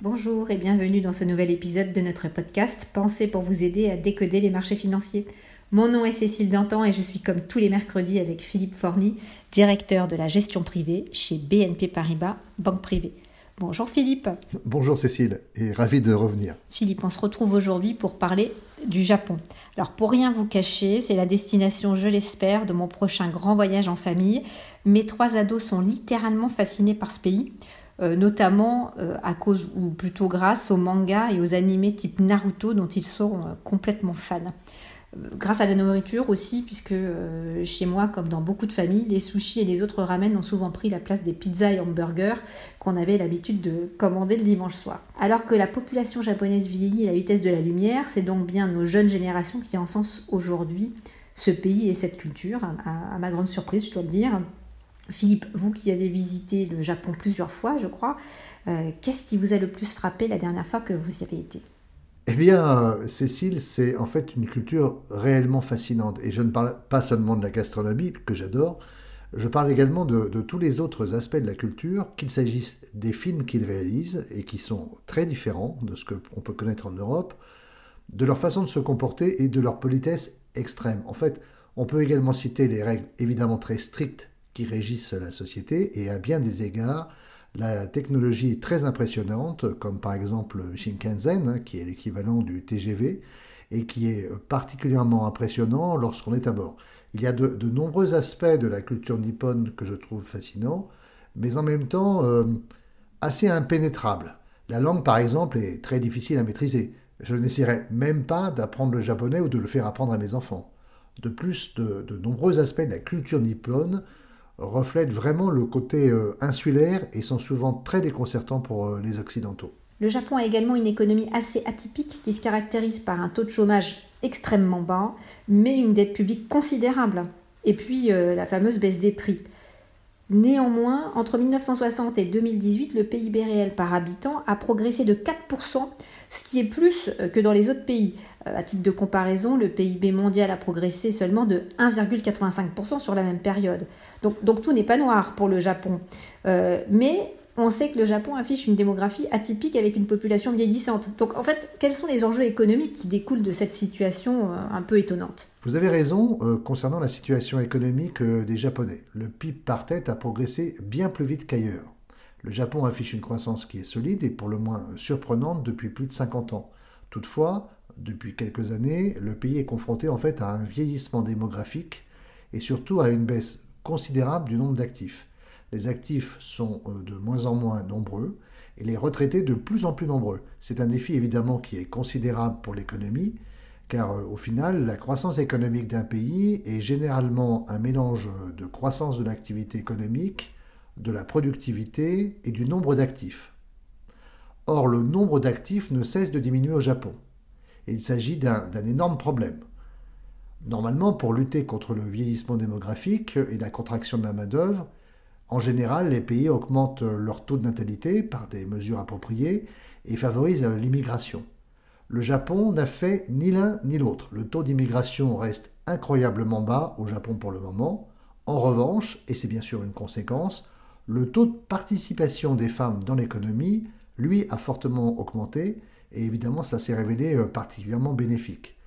Bonjour et bienvenue dans ce nouvel épisode de notre podcast Pensez pour vous aider à décoder les marchés financiers. Mon nom est Cécile Dantan et je suis comme tous les mercredis avec Philippe Forny, directeur de la gestion privée chez BNP Paribas, banque privée. Bonjour Philippe. Bonjour Cécile et ravi de revenir. Philippe, on se retrouve aujourd'hui pour parler du Japon. Alors pour rien vous cacher, c'est la destination, je l'espère, de mon prochain grand voyage en famille. Mes trois ados sont littéralement fascinés par ce pays. Euh, notamment euh, à cause ou plutôt grâce aux mangas et aux animés type Naruto dont ils sont euh, complètement fans. Grâce à la nourriture aussi, puisque chez moi, comme dans beaucoup de familles, les sushis et les autres ramen ont souvent pris la place des pizzas et hamburgers qu'on avait l'habitude de commander le dimanche soir. Alors que la population japonaise vieillit à la vitesse de la lumière, c'est donc bien nos jeunes générations qui encensent aujourd'hui ce pays et cette culture, à ma grande surprise, je dois le dire. Philippe, vous qui avez visité le Japon plusieurs fois, je crois, euh, qu'est-ce qui vous a le plus frappé la dernière fois que vous y avez été? Eh bien, Cécile, c'est en fait une culture réellement fascinante. Et je ne parle pas seulement de la gastronomie, que j'adore, je parle également de, de, tous les autres aspects de la culture, qu'il s'agisse des films qu'ils réalisent et qui sont très différents de ce qu'on peut connaître en Europe, de leur façon de se comporter et de leur politesse extrême. En fait, on peut également citer les règles évidemment très strictes qui régissent la société et à bien des égards, la technologie est très impressionnante, comme par exemple Shinkansen, hein, qui est l'équivalent du TGV, et qui est particulièrement impressionnant lorsqu'on est à bord. Il y a de, nombreux aspects de la culture nippone que je trouve fascinants, mais en même temps euh, assez impénétrables. La langue, par exemple, est très difficile à maîtriser. Je n'essaierai même pas d'apprendre le japonais ou de le faire apprendre à mes enfants. De plus, de, de nombreux aspects de la culture nippone reflètent vraiment le côté euh, insulaire et sont souvent très déconcertants pour euh, les Occidentaux. Le Japon a également une économie assez atypique qui se caractérise par un taux de chômage extrêmement bas, mais une dette publique considérable. Et puis euh, la fameuse baisse des prix. Néanmoins, entre 1960 et 2018, le PIB réel par habitant a progressé de 4%, ce qui est plus euh, que dans les autres pays. Euh, à titre de comparaison, le PIB mondial a progressé seulement de 1,85% sur la même période. Donc, donc tout n'est pas noir pour le Japon. Euh, mais on sait que le Japon affiche une démographie atypique avec une population vieillissante. Donc en fait, quels sont les enjeux économiques qui découlent de cette situation euh, un peu étonnante? Vous avez raison euh, concernant la situation économique euh, des Japonais. Le PIB par tête a progressé bien plus vite qu'ailleurs. Le Japon affiche une croissance qui est solide et pour le moins surprenante depuis plus de 50 ans. Toutefois, depuis quelques années, le pays est confronté en fait à un vieillissement démographique et surtout à une baisse considérable du nombre d'actifs les actifs sont euh, de moins en moins nombreux et les retraités de plus en plus nombreux. C'est un défi évidemment qui est considérable pour l'économie, car euh, au final, la croissance économique d'un pays est généralement un mélange de croissance de l'activité économique, de la productivité et du nombre d'actifs. Or, le nombre d'actifs ne cesse de diminuer au Japon. Il s'agit d'un énorme problème. Normalement, pour lutter contre le vieillissement démographique et la contraction de la main-d'œuvre, en général, les pays augmentent leur taux de natalité par des mesures appropriées et favorisent l'immigration. Le Japon n'a fait ni l'un ni l'autre. Le taux d'immigration reste incroyablement bas au Japon pour le moment. En revanche, et c'est bien sûr une conséquence, le taux de participation des femmes dans l'économie, lui, a fortement augmenté, et évidemment, ça s'est révélé euh, particulièrement bénéfique.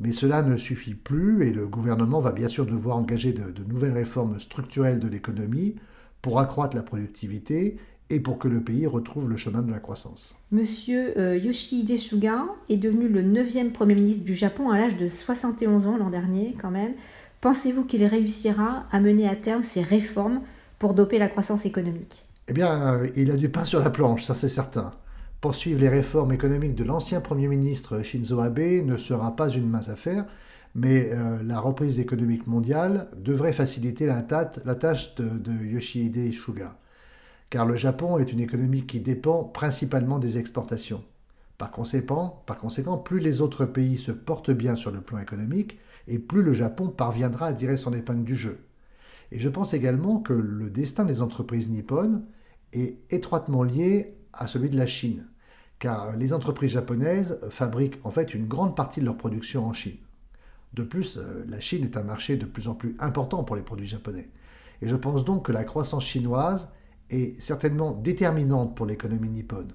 Mais cela ne suffit plus, et le gouvernement va bien sûr devoir engager de, de nouvelles réformes structurelles de l'économie pour accroître la productivité et pour que le pays retrouve le chemin de la croissance. Monsieur euh, Yoshihide Suga est devenu le neuvième Premier ministre du Japon à l'âge de 71 ans l'an dernier quand même. Pensez-vous qu'il réussira à mener à terme ces réformes pour doper la croissance économique? Eh bien, euh, il a du pain sur la planche, ça c'est certain. Poursuivre les réformes économiques de l'ancien Premier ministre Shinzo Abe ne sera pas une mince affaire, mais euh, la reprise économique mondiale devrait faciliter la, tâche de, Yoshihide Suga, car le Japon est une économie qui dépend principalement des exportations. Par conséquent, par conséquent, plus les autres pays se portent bien sur le plan économique, et plus le Japon parviendra à tirer son épingle du jeu. Et je pense également que le destin des entreprises nippones est étroitement lié à celui de la Chine, car les entreprises japonaises fabriquent en fait une grande partie de leur production en Chine. De plus, euh, la Chine est un marché de plus en plus important pour les produits japonais. Et je pense donc que la croissance chinoise est certainement déterminante pour l'économie nippone.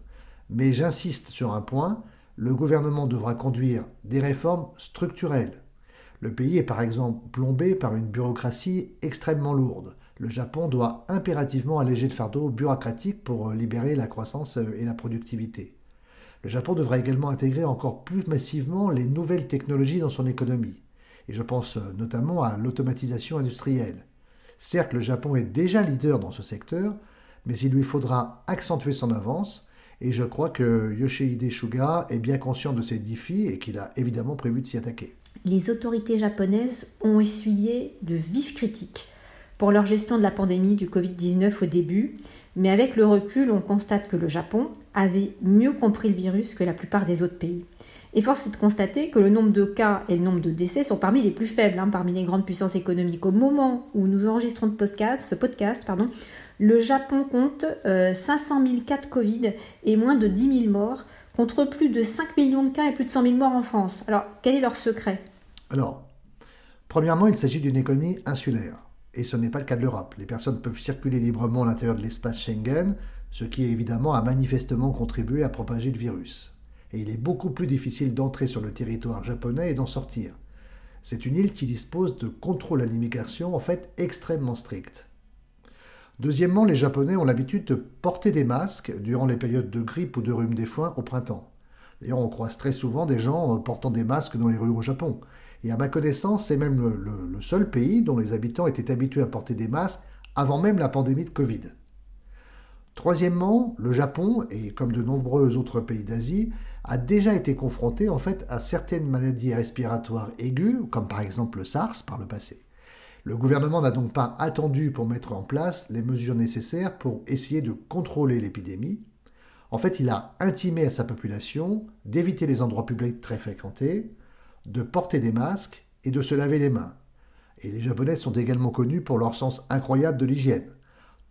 Mais j'insiste sur un point, le gouvernement devra conduire des réformes structurelles. Le pays est par exemple plombé par une bureaucratie extrêmement lourde. Le Japon doit impérativement alléger le fardeau bureaucratique pour libérer la croissance et la productivité. Le Japon devra également intégrer encore plus massivement les nouvelles technologies dans son économie. Et je pense notamment à l'automatisation industrielle. Certes, le Japon est déjà leader dans ce secteur, mais il lui faudra accentuer son avance, et je crois que Yoshihide Suga est bien conscient de ces défis et qu'il a évidemment prévu de s'y attaquer. Les autorités japonaises ont essuyé de vives critiques pour leur gestion de la pandémie du Covid-19 au début, mais avec le recul, on constate que le Japon avait mieux compris le virus que la plupart des autres pays. Et force est de constater que le nombre de cas et le nombre de décès sont parmi les plus faibles hein, parmi les grandes puissances économiques. Au moment où nous enregistrons ce podcast, le Japon compte 500 000 cas de Covid et moins de 10 000 morts, contre plus de 5 millions de cas et plus de 100 000 morts en France. Alors, quel est leur secret? Alors, premièrement, il s'agit d'une économie insulaire. Et ce n'est pas le cas de l'Europe. Les personnes peuvent circuler librement à l'intérieur de l'espace Schengen, ce qui évidemment a manifestement contribué à propager le virus et il est beaucoup plus difficile d'entrer sur le territoire japonais et d'en sortir. C'est une île qui dispose de contrôles à l'immigration en fait extrêmement stricts. Deuxièmement, les Japonais ont l'habitude de porter des masques durant les périodes de grippe ou de rhume des foins au printemps. D'ailleurs, on croise très souvent des gens euh, portant des masques dans les rues au Japon. Et à ma connaissance, c'est même le, seul pays dont les habitants étaient habitués à porter des masques avant même la pandémie de Covid. Troisièmement, le Japon, et comme de nombreux autres pays d'Asie, a déjà été confronté en fait à certaines maladies respiratoires aiguës, comme par exemple le SARS par le passé. Le gouvernement n'a donc pas attendu pour mettre en place les mesures nécessaires pour essayer de contrôler l'épidémie. En fait, il a intimé à sa population d'éviter les endroits publics très fréquentés, de porter des masques et de se laver les mains. Et les Japonais sont également connus pour leur sens incroyable de l'hygiène.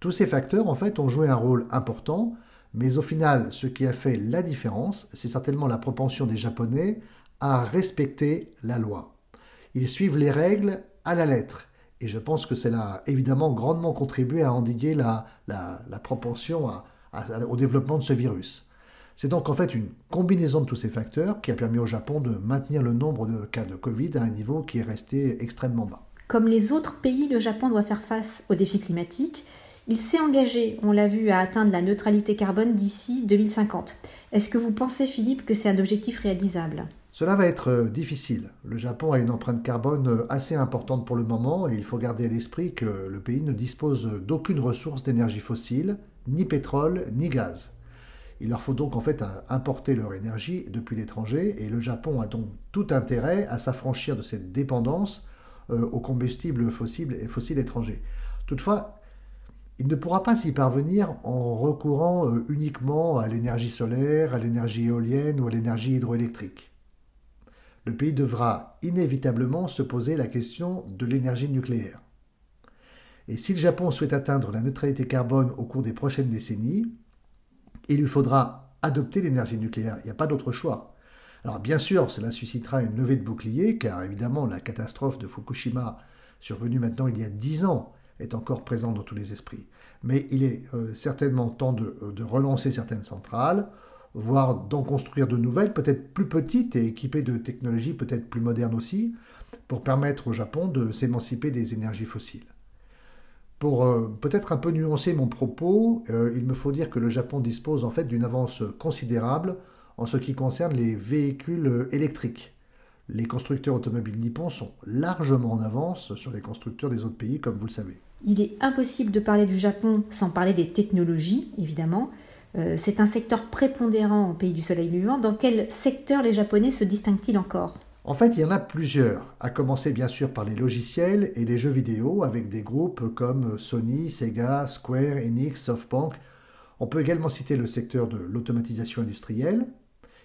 Tous ces facteurs, en fait, ont joué un rôle important, mais au final, ce qui a fait la différence, c'est certainement la propension des Japonais à respecter la loi. Ils suivent les règles à la lettre. Et je pense que cela a évidemment grandement contribué à endiguer la, propension au développement de ce virus. C'est donc en fait une combinaison de tous ces facteurs qui a permis au Japon de maintenir le nombre de cas de Covid à un niveau qui est resté extrêmement bas. Comme les autres pays, le Japon doit faire face aux défis climatiques il s'est engagé, on l'a vu, à atteindre la neutralité carbone d'ici 2050. Est-ce que vous pensez, Philippe, que c'est un objectif réalisable? Cela va être euh, difficile. Le Japon a une empreinte carbone euh, assez importante pour le moment et il faut garder à l'esprit que le pays ne dispose d'aucune ressource d'énergie fossile, ni pétrole, ni gaz. Il leur faut donc en fait importer leur énergie depuis l'étranger et le Japon a donc tout intérêt à s'affranchir de cette dépendance euh, aux combustibles fossiles, fossiles étrangers. Toutefois, il ne pourra pas s'y parvenir en recourant uniquement à l'énergie solaire, à l'énergie éolienne ou à l'énergie hydroélectrique. Le pays devra inévitablement se poser la question de l'énergie nucléaire. Et si le Japon souhaite atteindre la neutralité carbone au cours des prochaines décennies, il lui faudra adopter l'énergie nucléaire. Il n'y a pas d'autre choix. Alors bien sûr, cela suscitera une levée de bouclier, car évidemment la catastrophe de Fukushima, survenue maintenant il y a dix ans, est encore présent dans tous les esprits. Mais il est euh, certainement temps euh, de, relancer certaines centrales, voire d'en construire de nouvelles, peut-être plus petites et équipées de technologies peut-être plus modernes aussi, pour permettre au Japon de s'émanciper des énergies fossiles. Pour euh, peut-être un peu nuancer mon propos, il me faut dire que le Japon dispose en fait d'une avance considérable en ce qui concerne les véhicules électriques les constructeurs automobiles nippons sont largement en avance sur les constructeurs des autres pays, comme vous le savez. Il est impossible de parler du Japon sans parler des technologies, évidemment. Euh, c'est un secteur prépondérant au pays du soleil levant. Dans quel secteur les Japonais se distinguent-ils encore? En fait, il y en a plusieurs, à commencer bien sûr par les logiciels et les jeux vidéo, avec des groupes comme Sony, Sega, Square, Enix, SoftBank. On peut également citer le secteur de l'automatisation industrielle,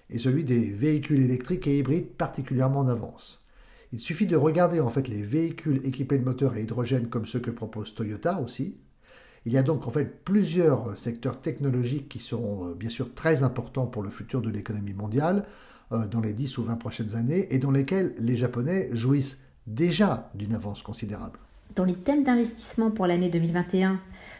et celui des véhicules électriques et hybrides particulièrement en avance. Il suffit de regarder en fait les véhicules équipés de moteurs à hydrogène comme ceux que propose Toyota aussi. Il y a donc en fait plusieurs secteurs technologiques qui seront euh, bien sûr très importants pour le futur de l'économie mondiale euh, dans les 10 ou 20 prochaines années et dans lesquels les Japonais jouissent déjà d'une avance considérable. Dans les thèmes d'investissement pour l'année 2021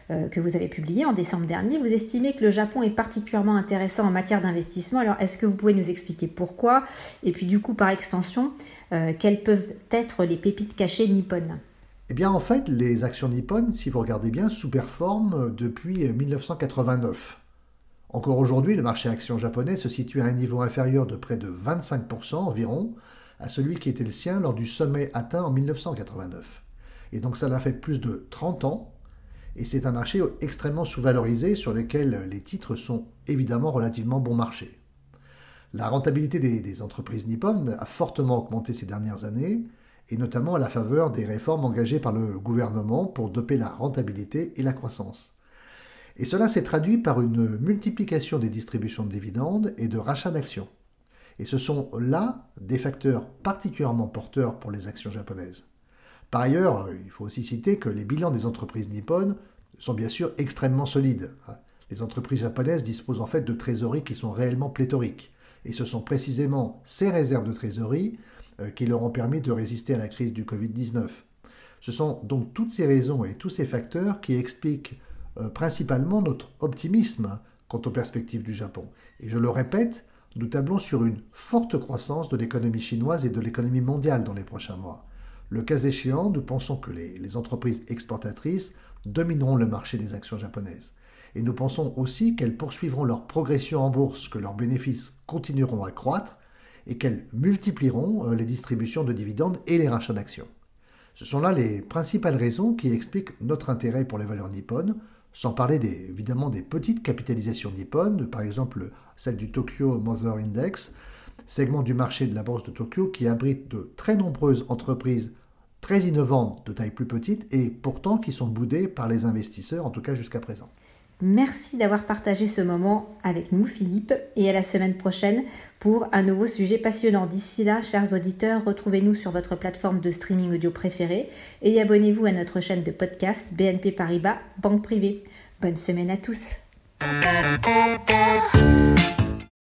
euh, que vous avez publié en décembre dernier, vous estimez que le Japon est particulièrement intéressant en matière d'investissement. Alors, est-ce que vous pouvez nous expliquer pourquoi? Et puis, du coup, par extension, quelles peuvent être les pépites cachées nippones Eh bien, en fait, les actions nippones, si vous regardez bien, sous-performent depuis 1989. Encore aujourd'hui, le marché action japonais se situe à un niveau inférieur de près de 25% environ à celui qui était le sien lors du sommet atteint en 1989. Et donc ça l'a fait plus de 30 ans, et c'est un marché extrêmement sous-valorisé sur lequel les titres sont évidemment relativement bon marché. La rentabilité des, entreprises nippones a fortement augmenté ces dernières années, et notamment à la faveur des réformes engagées par le gouvernement pour doper la rentabilité et la croissance. Et cela s'est traduit par une multiplication des distributions de dividendes et de rachats d'actions. Et ce sont là des facteurs particulièrement porteurs pour les actions japonaises. Par ailleurs, il faut aussi citer que les bilans des entreprises nippones sont bien sûr extrêmement solides. Les entreprises japonaises disposent en fait de trésoreries qui sont réellement pléthoriques. Et ce sont précisément ces réserves de trésorerie qui leur ont permis de résister à la crise du Covid-19. Ce sont donc toutes ces raisons et tous ces facteurs qui expliquent euh, principalement notre optimisme quant aux perspectives du Japon. Et je le répète, nous tablons sur une forte croissance de l'économie chinoise et de l'économie mondiale dans les prochains mois. Le cas échéant, nous pensons que les, les, entreprises exportatrices domineront le marché des actions japonaises. Et nous pensons aussi qu'elles poursuivront leur progression en bourse, que leurs bénéfices continueront à croître et qu'elles multiplieront euh, les distributions de dividendes et les rachats d'actions. Ce sont là les principales raisons qui expliquent notre intérêt pour les valeurs nippones, sans parler évidemment des petites capitalisations nippones, par exemple celle du Tokyo Mother Index, segment du marché de la bourse de Tokyo qui abrite de très nombreuses entreprises très innovantes de taille plus petite et pourtant qui sont boudées par les investisseurs, en tout cas jusqu'à présent. Merci d'avoir partagé ce moment avec nous, Philippe, et à la semaine prochaine pour un nouveau sujet passionnant. D'ici là, chers auditeurs, retrouvez-nous sur votre plateforme de streaming audio préférée et abonnez-vous à notre chaîne de podcast BNP Paribas Banque Privée. Bonne semaine à tous.